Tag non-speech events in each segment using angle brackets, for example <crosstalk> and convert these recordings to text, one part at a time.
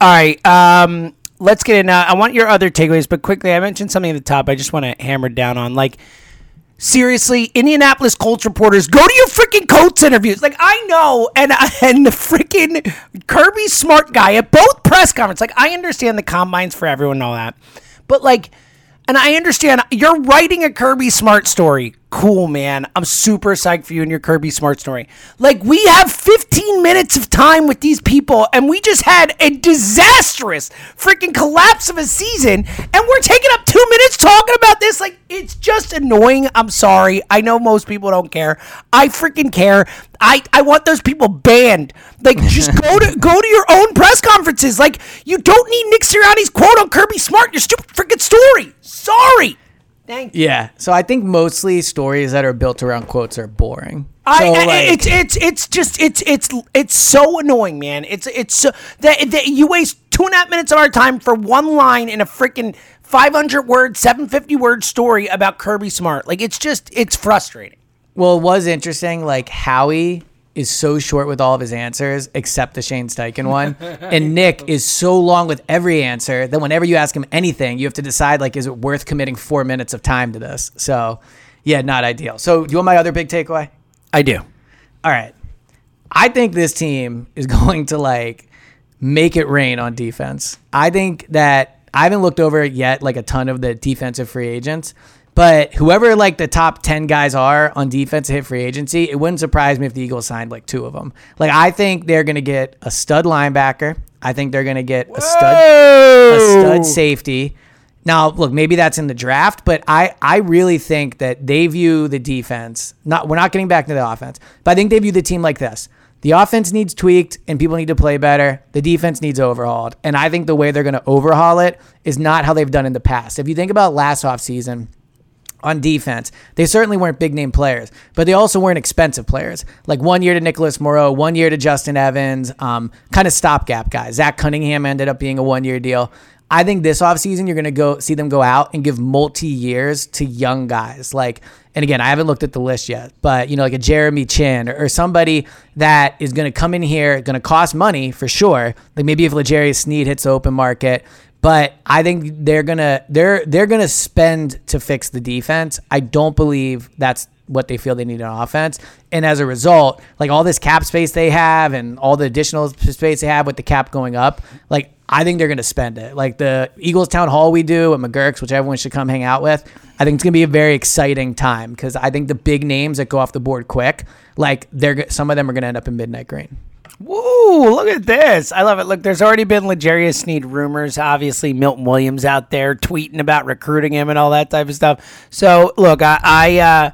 All right. Um, let's get in. Uh, I want your other takeaways, but quickly, I mentioned something at the top. I just want to hammer down on like. Seriously, Indianapolis Colts reporters, go to your freaking Colts interviews. Like I know, and <laughs> and the freaking Kirby Smart guy at both press conferences. Like I understand the combines for everyone and all that, but like, and I understand you're writing a Kirby Smart story cool, man. I'm super psyched for you and your Kirby Smart story. Like, we have 15 minutes of time with these people, and we just had a disastrous freaking collapse of a season, and we're taking up two minutes talking about this. Like, it's just annoying. I'm sorry. I know most people don't care. I freaking care. I, I want those people banned. Like, just <laughs> go to go to your own press conferences. Like, you don't need Nick Sirianni's quote on Kirby Smart. Your stupid freaking story. Sorry. Thank you. Yeah. So I think mostly stories that are built around quotes are boring. I, so, I- like, it's it's it's just it's it's it's so annoying, man. It's it's so that, that you waste two and a half minutes of our time for one line in a freaking five hundred word, seven fifty word story about Kirby Smart. Like it's just it's frustrating. well, it was interesting. Like Howie is so short with all of his answers, except the Shane Steichen one, <laughs> and Nick is so long with every answer that whenever you ask him anything, you have to decide like, is it worth committing four minutes of time to this? So, yeah, not ideal. So, do you want my other big takeaway? I do. All right. I think this team is <laughs> going to like make it rain on defense. I think that I haven't looked over it yet like a ton of the defensive free agents, but whoever like the top 10 guys are on defense to hit free agency, it wouldn't surprise me if the Eagles signed like two of them. Like I think they're going to get a stud linebacker. I think they're going to get a stud a stud safety. Now, look, maybe that's in the draft, but I, I really think that they view the defense. Not we're not getting back to the offense, but I think they view the team like this: the offense needs tweaked, and people need to play better. The defense needs overhauled, and I think the way they're going to overhaul it is not how they've done in the past. If you think about last offseason, on defense. They certainly weren't big name players, but they also weren't expensive players. Like one year to Nicholas Morrow, one year to Justin Evans, um, kind of stopgap guys. Zach Cunningham ended up being a one year deal. I think this offseason you're going to go see them go out and give multi years to young guys. Like, and again, I haven't looked at the list yet, but you know, like a Jeremy Chinn or, or somebody that is going to come in here, going to cost money for sure. Like maybe if L'Jarius Sneed hits open market, but I think they're gonna they're they're gonna spend to fix the defense. I don't believe that's what they feel they need on offense. And as a result, like all this cap space they have and all the additional space they have with the cap going up, like I think they're gonna spend it. Like the Eagles town hall we do at McGurk's, which everyone should come hang out with. I think it's gonna be a very exciting time because I think the big names that go off the board quick, like they're some of them are gonna end up in midnight green. Woo, look at this. I love it. Look, there's already been L'Jarius Sneed rumors. Obviously, Milton Williams out there tweeting about recruiting him and all that type of stuff. So, look, I, I uh,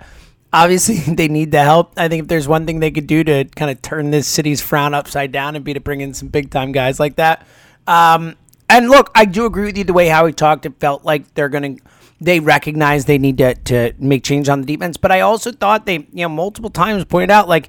obviously <laughs> they need the help. I think if there's one thing they could do to kind of turn this city's frown upside down and be to bring in some big time guys like that. Um, and look, I do agree with you the way Howie talked. It felt like they're going to they recognize they need to, to make change on the defense. But I also thought they, you know, multiple times pointed out like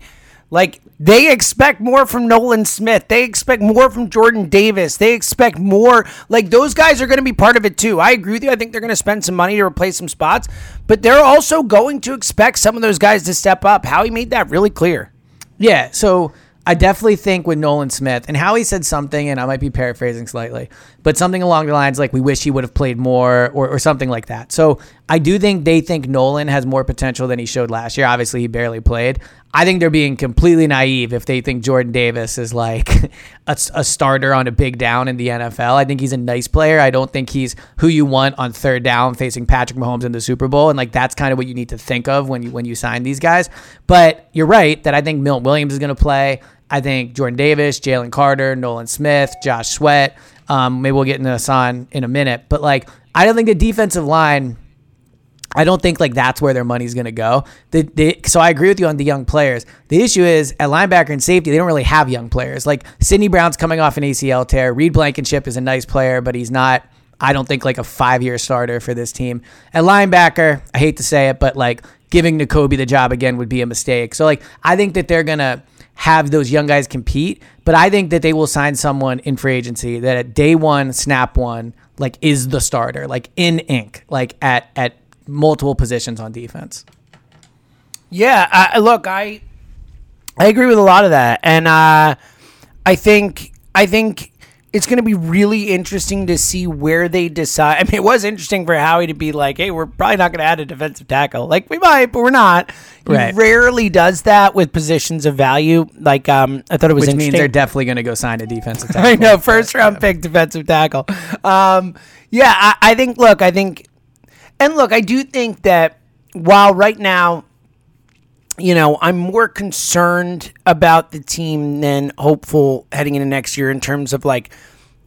Like they expect more from Nolan Smith. They expect more from Jordan Davis. They expect more. Like those guys are going to be part of it too. I agree with you. I think they're going to spend some money to replace some spots, but they're also going to expect some of those guys to step up. Howie made that really clear. Yeah. So I definitely think with Nolan Smith and Howie said something, and I might be paraphrasing slightly, but something along the lines like we wish he would have played more or, or something like that. So I do think they think Nolan has more potential than he showed last year. Obviously, he barely played. I think they're being completely naive if they think Jordan Davis is like <laughs> a, a, starter on a big down in the NFL. I think he's a nice player. I don't think he's who you want on third down facing Patrick Mahomes in the Super Bowl. And like that's kind of what you need to think of when you when you sign these guys. But you're right that I think Milton Williams is going to play. I think Jordan Davis, Jalen Carter, Nolan Smith, Josh Sweat. Um, maybe we'll get into Haason in a minute. But like I don't think the defensive line I don't think like that's where their money's going to go. So I agree with you on the young players. The issue is at linebacker and safety, they don't really have young players. Like Sidney Brown's coming off an ACL tear. Reed Blankenship is a nice player, but he's not. I don't think like a five year starter for this team. At linebacker, I hate to say it, but like giving Nakobe the job again would be a mistake. So like I think that they're gonna have those young guys compete, but I think that they will sign someone in free agency that at day one, snap one, like is the starter, like in ink, like at at multiple positions on defense. Yeah, uh, look, I I agree with a lot of that, and uh, I think I think it's going to be really interesting to see where they decide. I mean, it was interesting for Howie to be like, "Hey, we're probably not going to add a defensive tackle. Like we might, but we're not." He Right. rarely does that with positions of value. Like, um, I thought it was Which means interesting. they're definitely going to go sign a defensive <laughs> tackle. I know, first round pick defensive tackle. Um, yeah, I, I think. Look, I think, and look, I do think that while right now, you know, I'm more concerned about the team than hopeful heading into next year in terms of like.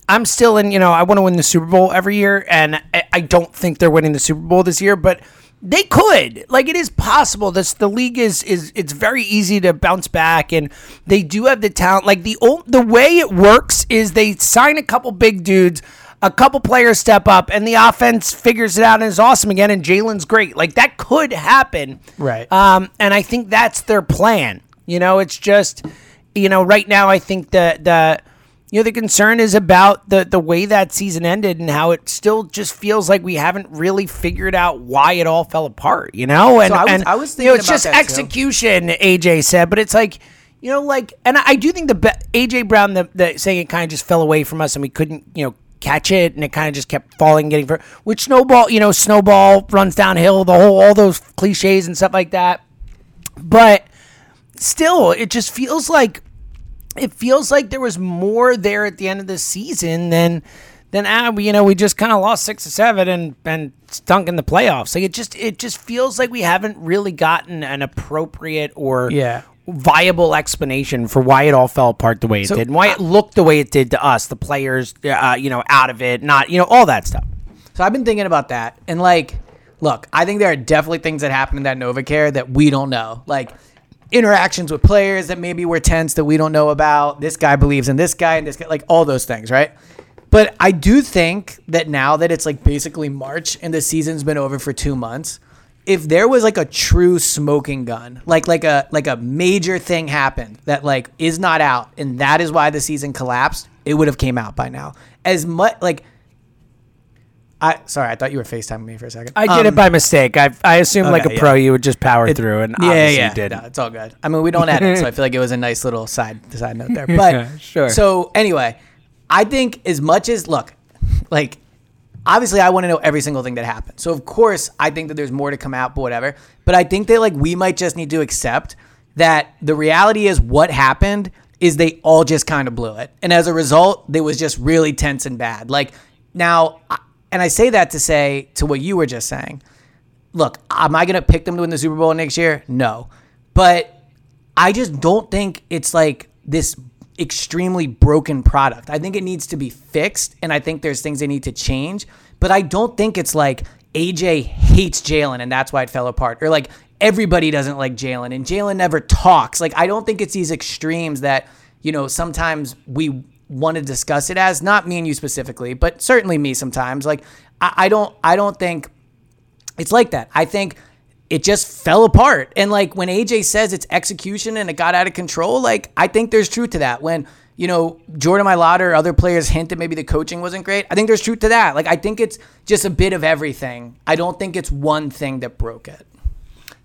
I'm still in, you know, I want to win the Super Bowl every year, and I, don't think they're winning the Super Bowl this year, but they could. Like it is possible. This the league is is it's very easy to bounce back, and they do have the talent. Like the old, the way it works is they sign a couple big dudes, a couple players step up, and the offense figures it out and is awesome again. And Jalen's great. Like that could happen, Right. Um, and I think that's their plan. You know, it's just, you know, right now I think the the you know the concern is about the the way that season ended and how it still just feels like we haven't really figured out why it all fell apart. You know, and I was- and I was you know thinking it's about just that, too. execution. AJ said, but it's like. You know, like, and I do think the be- AJ Brown, the, the saying it kind of just fell away from us, and we couldn't, you know, catch it, and it kind of just kept falling, getting for which snowball, you know, snowball runs downhill, the whole, all those cliches and stuff like that. But still, it just feels like it feels like there was more there at the end of the season than than ah, you know we just kind of lost six or seven and and stunk in the playoffs. Like it just it just feels like we haven't really gotten an appropriate or Yeah. Viable explanation for why it all fell apart the way it So, did and why it looked the way it did to us, the players, uh, you know, out of it, not you know all that stuff. So I've been thinking about that, and like, look, I think there are definitely things that happen in that NovaCare that we don't know, like interactions with players that maybe were tense that we don't know about. This guy believes in this guy, and this guy, like all those things, right? But I do think that now that it's like basically March and the season's been over for two months, if there was like a true smoking gun, like like a like a major thing happened that like is not out, and that is why the season collapsed, it would have came out by now. As much like I sorry, I thought you were FaceTiming me for a second. I did it Um, by mistake. I I assumed like a okay, pro you would just power through, and yeah, obviously yeah, you did. No, it's all good. I mean, we don't edit, so I feel like it was a nice little side side note there. <laughs> But Yeah, sure. So anyway, I think as much as look, like obviously I want to know every single thing that happened. So of course I think that there's more to come out, but whatever. But I think that like we might just need to accept that the reality is what happened is they all just kind of blew it, and as a result, they was just really tense and bad. Like now, and I say that to say to what you were just saying look, am I going to pick them to win the Super Bowl next year? No. But I just don't think it's like this extremely broken product. I think it needs to be fixed, and I think there's things they need to change. But I don't think it's like AJ hates Jalen and that's why it fell apart, or like everybody doesn't like Jalen and Jalen never talks. Like I don't think it's these extremes that you know sometimes we want to discuss it as. Not me and you specifically, but certainly me sometimes. Like I, I don't, I don't think it's like that. I think it just fell apart. And like when AJ says it's execution and it got out of control, like I think there's truth to that. When you know Jordan Mailata or other players hint that maybe the coaching wasn't great, I think there's truth to that. Like I think it's just a bit of everything. I don't think it's one thing that broke it.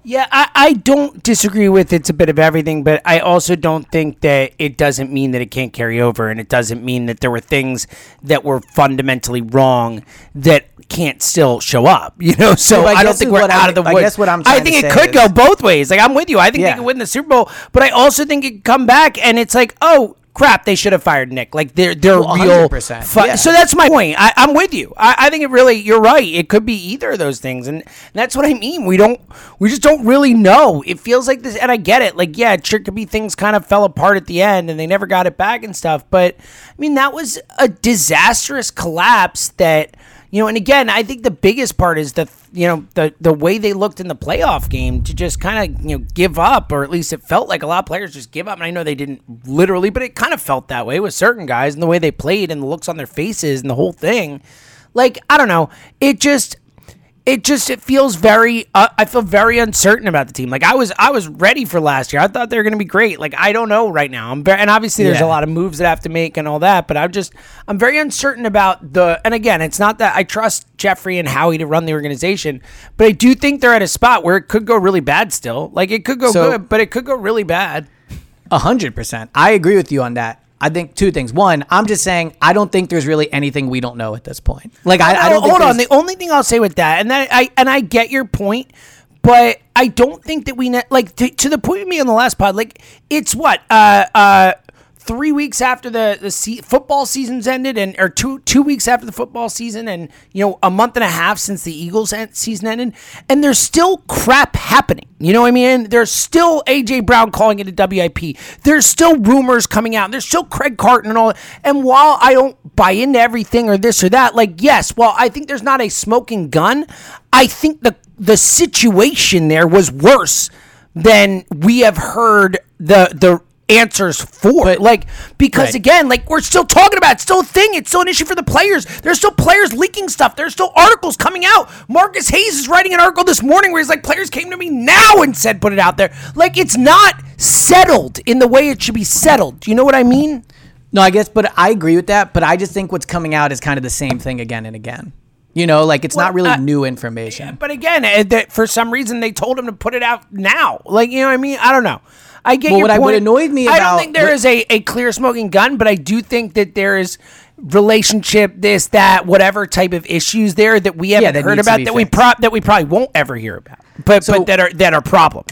Yeah, I, I don't disagree with it's a bit of everything, but I also don't think that it doesn't mean that it can't carry over, and it doesn't mean that there were things that were fundamentally wrong that can't still show up. <laughs> You know, so Well, I I, don't think we're out I'm- of the woods. I guess what I'm I think it could is- go both ways. Like I'm with you. I think Yeah. they could win the Super Bowl, but I also think it could come back, and it's like, oh. Crap! They should have fired Nick. Like they're they're Well, real. 100%, fu- yeah. So that's my point. I, I'm with you. I, I think it really. You're right. It could be either of those things, and that's what I mean. We don't. We just don't really know. It feels like this, and I get it. Like, yeah, it sure could be things kind of fell apart at the end, and they never got it back and stuff. But I mean, that was a disastrous collapse. That you know, and again, I think the biggest part is the you know the the way they looked in the playoff game to just kind of you know give up, or at least it felt like a lot of players just give up. And I know they didn't literally, but it kind of felt that way with certain guys and the way they played and the looks on their faces and the whole thing. Like I don't know, it just it just it feels very uh, I feel very uncertain about the team. Like I was I was ready for last year. I thought they were going to be great. Like I don't know right now. I'm very, and obviously there's Yeah. a lot of moves that I have to make and all that, but I'm just I'm very uncertain about the and again, it's not that I trust Jeffrey and Howie to run the organization, but I do think they're at a spot where it could go really bad still. Like it could go So- good, but it could go really bad. A hundred percent. I agree with you on that. I think two things. One, I'm just saying I don't think there's really anything we don't know at this point. Like I, I don't hold on. The only thing I'll say with that, and that I and I get your point, but I don't think that we ne- like to, to the point of me on the last pod. Like it's what uh uh three weeks after the the se- football season's ended, and or two two weeks after the football season, and you know a month and a half since the Eagles season ended, and there's still crap happening. You know what I mean? There's still AJ Brown calling it a WIP. There's still rumors coming out. There's still Craig Carton and all. And while I don't buy into everything or this or that, like yes, well I think there's not a smoking gun, I think the the situation there was worse than we have heard the the answers for. like because Right. again, like we're still talking about it. it's still a thing. It's still an issue for the players. There's still players leaking stuff. There's still articles coming out. Marcus Hayes is writing an article this morning where he's like, players came to me now and said put it out there. Like it's not settled in the way it should be settled. Do you know what I mean? No, I guess, but I agree with that. But I just think what's coming out is kind of the same thing again and again. You know, like it's not really uh, new information. But again, eh, that for some reason they told him to put it out now. Like you know what I mean? I don't know. I get Well, your what I- what annoyed me I don't think there is a, a clear smoking gun, but I do think that there is relationship, this, that, whatever type of issues there that we haven't that heard about that we fixed. pro- that we probably won't ever hear about. But So- but that are that are problems.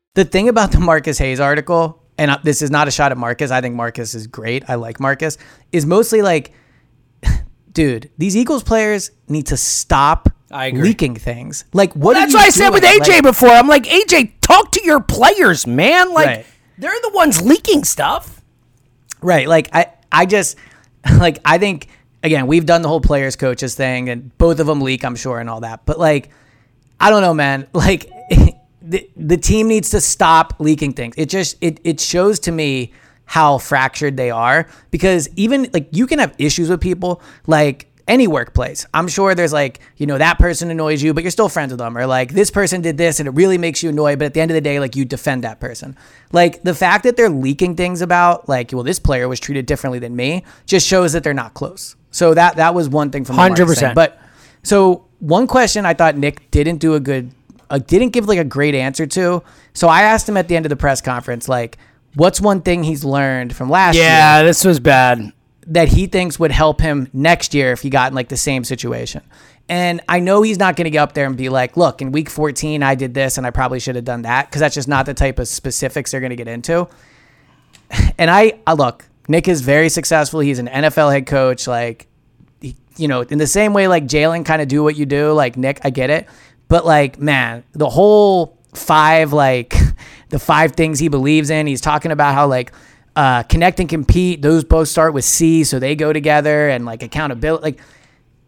The thing about the <laughs> Marcus Hayes article, and uh, this is not a shot at Marcus. I think Marcus is great. I like Marcus. Is mostly like, <laughs> dude, these Eagles players need to stop leaking things. Like, what? are That's what I said with? AJ Like- before. I'm like, AJ, talk to your players, man. Like Right. they're the ones leaking stuff. Right. Like I I just <laughs> like I think again, we've done the whole players coaches thing and both of them leak, I'm sure, and all that. But like I don't know, man. Like the the team needs to stop leaking things. It just it it shows to me how fractured they are because even like you can have issues with people like any workplace. I'm sure there's like, you know, that person annoys you, but you're still friends with them. Or like this person did this and it really makes you annoyed, but at the end of the day, like you defend that person. Like the fact that they're leaking things about like, well, this player was treated differently than me just shows that they're not close. So that that was one thing from 100%. thing. But so one question I thought Nick didn't do a good, uh, didn't give like a great answer to. So I asked him at the end of the press conference, like, what's one thing he's learned from last year? Yeah, this was bad. that he thinks would help him next year if he got in like the same situation. And I know he's not going to get up there and be like, look, in week 14, I did this and I probably should have done that because that's just not the type of specifics they're going to get into. And I, I look, Nick is very successful. He's an NFL head coach. Like, he- you know, in the same way, like Jalen kind of do what you do, like Nick, I get it. But like, man, the whole five like <laughs> the five things he believes in. He's talking about how like uh, connect and compete. Those both start with C, so they go together, and like accountability. Like,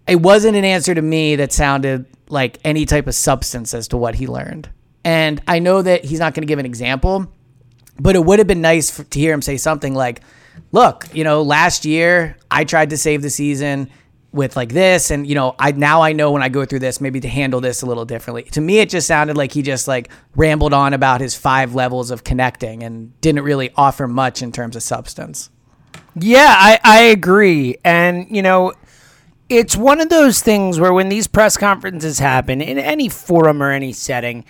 it wasn't an answer to me that sounded like any type of substance as to what he learned. And I know that he's not going to give an example, but it would have been nice for, to hear him say something like, "Look, you know, last year I tried to save the season." With like this and you know i now i know when i go through this maybe to handle this a little differently to me it just sounded like he just like rambled on about his five levels of connecting and didn't really offer much in terms of substance Yeah, I, I agree. And, you know, it's one of those things where when these press conferences happen in any forum or any setting,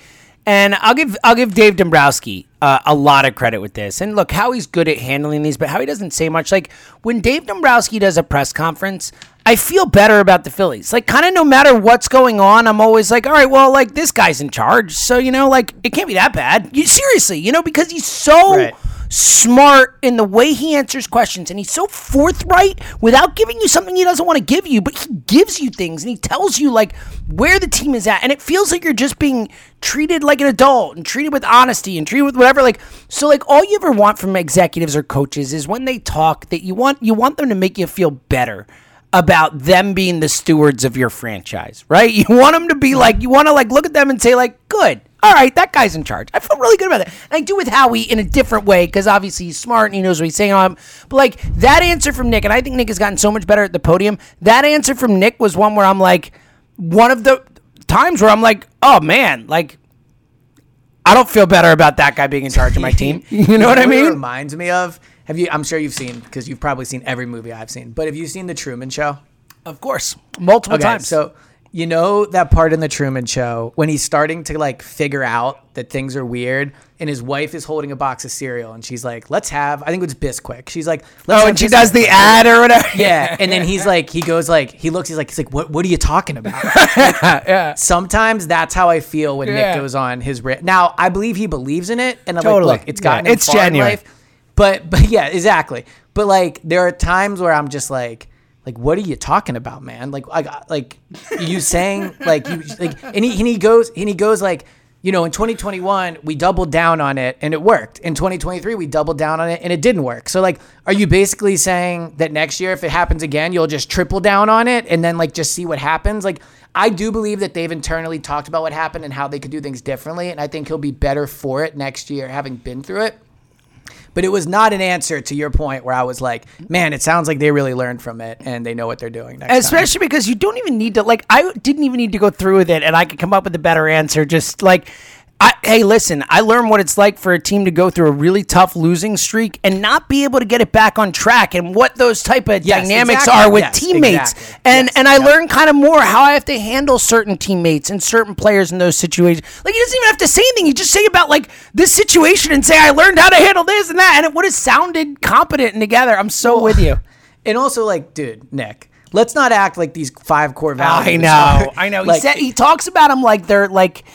and I'll give I'll give Dave Dombrowski uh, a lot of credit with this. And look, how he's good at handling these, but how he doesn't say much. Like when Dave Dombrowski does a press conference, I feel better about the Phillies. Like kind of no matter what's going on, I'm always like, all right, well, like this guy's in charge, so you know, like it can't be that bad. You seriously, you know, because he's so Right. Smart in the way he answers questions and he's so forthright without giving you something he doesn't want to give you but he gives you things and he tells you like where the team is at and it feels like you're just being treated like an adult and treated with honesty and treated with whatever like so like all you ever want from executives or coaches is when they talk that you want you want them to make you feel better about them being the stewards of your franchise, right? <laughs> You want them to be mm-hmm. like, you want to like look at them and say like, good, all right, that guy's in charge. I feel really good about that. And I do with Howie in a different way because obviously he's smart and he knows what he's saying. But like that answer from Nick, and I think Nick has gotten so much better at the podium. That answer from Nick was one where I'm like, one of the times where I'm like, oh man, like. I don't feel better about that guy being in charge of my team. <laughs> You know what I mean? It reminds me of have you i'm sure you've seen because you've probably seen every movie i've seen but have you seen the truman show Of course, multiple Okay, times. so you know that part in the Truman Show when he's starting to like figure out that things are weird, and his wife is holding a box of cereal, and she's like, "Let's have," I think it was Bisquick. She's like, Let's oh, and she Bisquick." does the ad or whatever. <laughs> Yeah, and then he's <laughs> like, he goes like, he looks, he's like, he's like, what, what are you talking about? <laughs> yeah. Sometimes that's how I feel when Yeah. Nick goes on his. Ra- now I believe he believes in it, and I'm Totally. like, look, it's gotten Yeah, it's genuine. life. But but yeah, exactly. But like, there are times where I'm just like. Like what are you talking about, man? Like, I, like you saying like you like, and he and he goes and he goes like, you know, in 2021 we doubled down on it and it worked. In 2023 we doubled down on it and it didn't work. So like, are you basically saying that next year if it happens again you'll just triple down on it and then like just see what happens? Like, I do believe that they've internally talked about what happened and how they could do things differently, and I think he'll be better for it next year, having been through it. But it was not an answer to your point where I was like, man, it sounds like they really learned from it and they know what they're doing next time. Especially because you don't even need to like I didn't even need to go through with it and I could come up with a better answer. Just like I, hey, listen, I learned what it's like for a team to go through a really tough losing streak and not be able to get it back on track and what those type of Yes, dynamics exactly. are with Yes, teammates. exactly. And Yes, and I yep. learned kind of more how I have to handle certain teammates and certain players in those situations. Like he doesn't even have to say anything. You just say about like this situation and say I learned how to handle this and that and it would have sounded competent and together. I'm so with you. <laughs> And also, like, dude, Nick, let's not act like these five core values. <laughs> I know, are- I know. Like, he said he talks about them like they're like.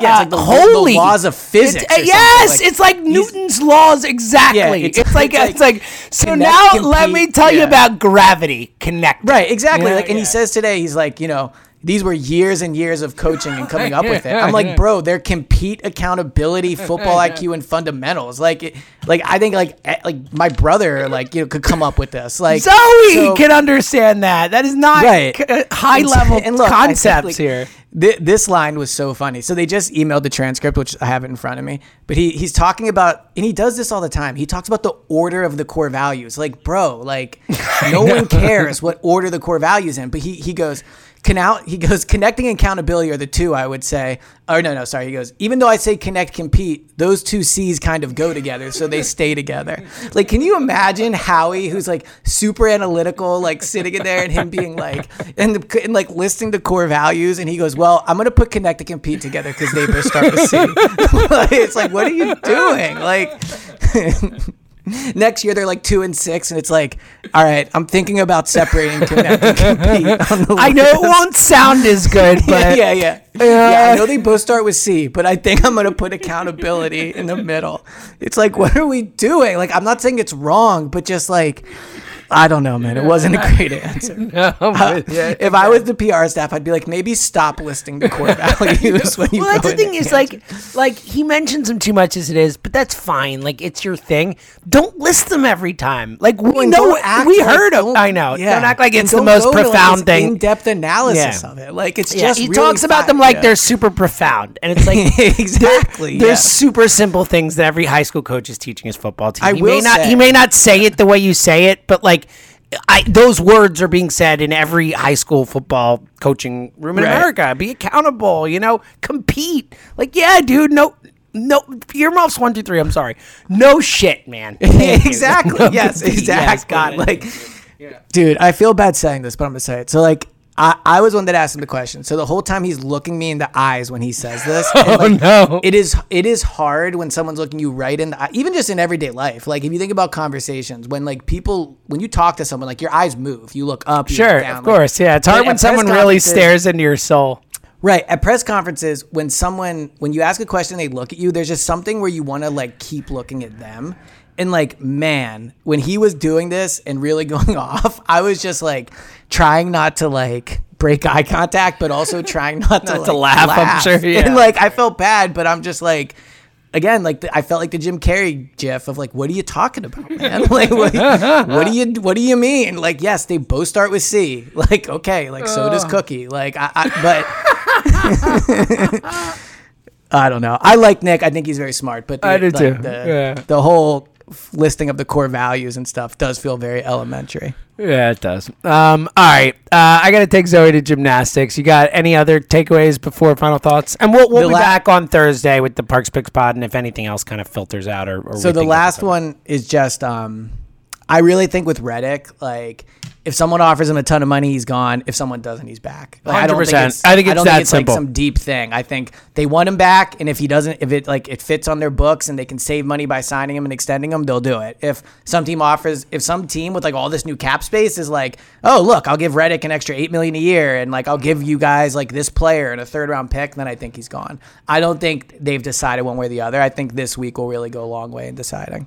Yeah, it's uh, like the- the holy laws of physics It's- or yes. Like, it's like Newton's laws exactly. Yeah, it's, it's- like it's it's like so connect, now let me compete, tell you about gravity. Connect. Right, exactly. Yeah, like, and he says today, he's like, you know, these were years and years of coaching and coming up with it. Yeah, I'm like, yeah. bro, they're compete, accountability, football IQ, <laughs> and fundamentals. Like, it- like I think like eh, like my brother like you know could come up with this. Like Zoe so- can understand that. That is not Right. c- uh, high level and look, I think, concepts like, here. Thi- this line was so funny. So they just emailed the transcript, which I have it in front of me. But he he's talking about, and he does this all the time. He talks about the order of the core values. Like, bro, like <laughs> no one cares what order the core values in. But he he goes. Canal, he goes connecting and accountability are the two I would say. Oh no, no, sorry. He goes even though I say connect, compete, those two C's kind of go together, so they stay together. <laughs> Like, can you imagine Howie, who's like super analytical, like sitting in there and him being like, and, the, and like listing the core values, and he goes, "Well, I'm gonna put connect and compete together because they both start with C." <laughs> It's like, what are you doing? Like. <laughs> <laughs> Next year they're like two and six, and it's like, all right, I'm thinking about separating and compete. <laughs> I know it won't sound as good, <laughs> but yeah, yeah, yeah. Yeah, I know they both start with C, but I think I'm gonna put accountability in the middle. It's like, what are we doing? Like, I'm not saying it's wrong, but just like, I don't know, man. It wasn't a great answer. <laughs> Uh, if I was the PR staff, I'd be like, maybe stop listing the core <laughs> values when you well, that's the thing into is like, like he mentions them too much as it is, but that's fine. Like it's your thing. Don't list them every time. Like we And know, act we like- heard of. don't- I know. yeah. Don't act like it's the most go to, like, profound thing. In-depth analysis Yeah. of it. Like it's Yeah, just he really talks about fact- them like yeah. they're super profound, and it's like <laughs> exactly. There's yeah. super simple things that every high school coach is teaching his football team. I he will may not he may not say it the way you say it, but like I, those words are being said in every high school football coaching room in Right. America. Be accountable, you know, compete. Like, yeah, dude, no no earmuffs one, two, three. I'm sorry. No shit, man. <laughs> <laughs> Exactly. Yes, Yes, exactly. got it. Like, dude, I feel bad saying this, but I'm gonna say it. So, like, I, I was one that asked him the question. So the whole time he's looking me in the eyes when he says this. <laughs> Oh, like, no. It is it is hard when someone's looking you right in the eye, even just in everyday life. Like if you think about conversations, when like people when you talk to someone, like your eyes move, you look up, you Sure, look down, of like- course. Yeah, it's hard when someone really stares into your soul. Right. At press conferences, when someone when you ask a question, they look at you, there's just something where you want to like keep looking at them. And like, man, when he was doing this and really <laughs> going off, I was just like trying not to like break eye contact, but also <laughs> trying not to, Not to like, laugh, I'm sure, <laughs> yeah. And like I felt bad, but I'm just like again, like the, I felt like the Jim Carrey gif of like, what are you talking about, man? like, what, what do you what do you mean? Like, yes, they both start with C. Like, okay, like so does Cookie. Like, I, I but. I don't know. I like Nick. I think he's very smart, but the, I do like, too. The, Yeah. the whole listing of the core values and stuff does feel very elementary. Yeah, it does. Um, all right, uh, I got to take Zoe to gymnastics. You got any other takeaways before final thoughts? And we'll we'll The be la- back on Thursday with the Parks Picks pod, and if anything else kind of filters out or, or So the last one is just um I really think with Reddick, like if someone offers him a ton of money, he's gone. If someone doesn't, he's back. Like, I don't think it's, I think it's don't that think it's simple. Like some deep thing. I think they want him back, and if he doesn't, if it like it fits on their books and they can save money by signing him and extending him, they'll do it. If some team offers, if some team with like all this new cap space is like, oh look, I'll give Reddick an extra eight million a year, and like I'll give you guys like this player and a third round pick, then I think he's gone. I don't think they've decided one way or the other. I think this week will really go a long way in deciding.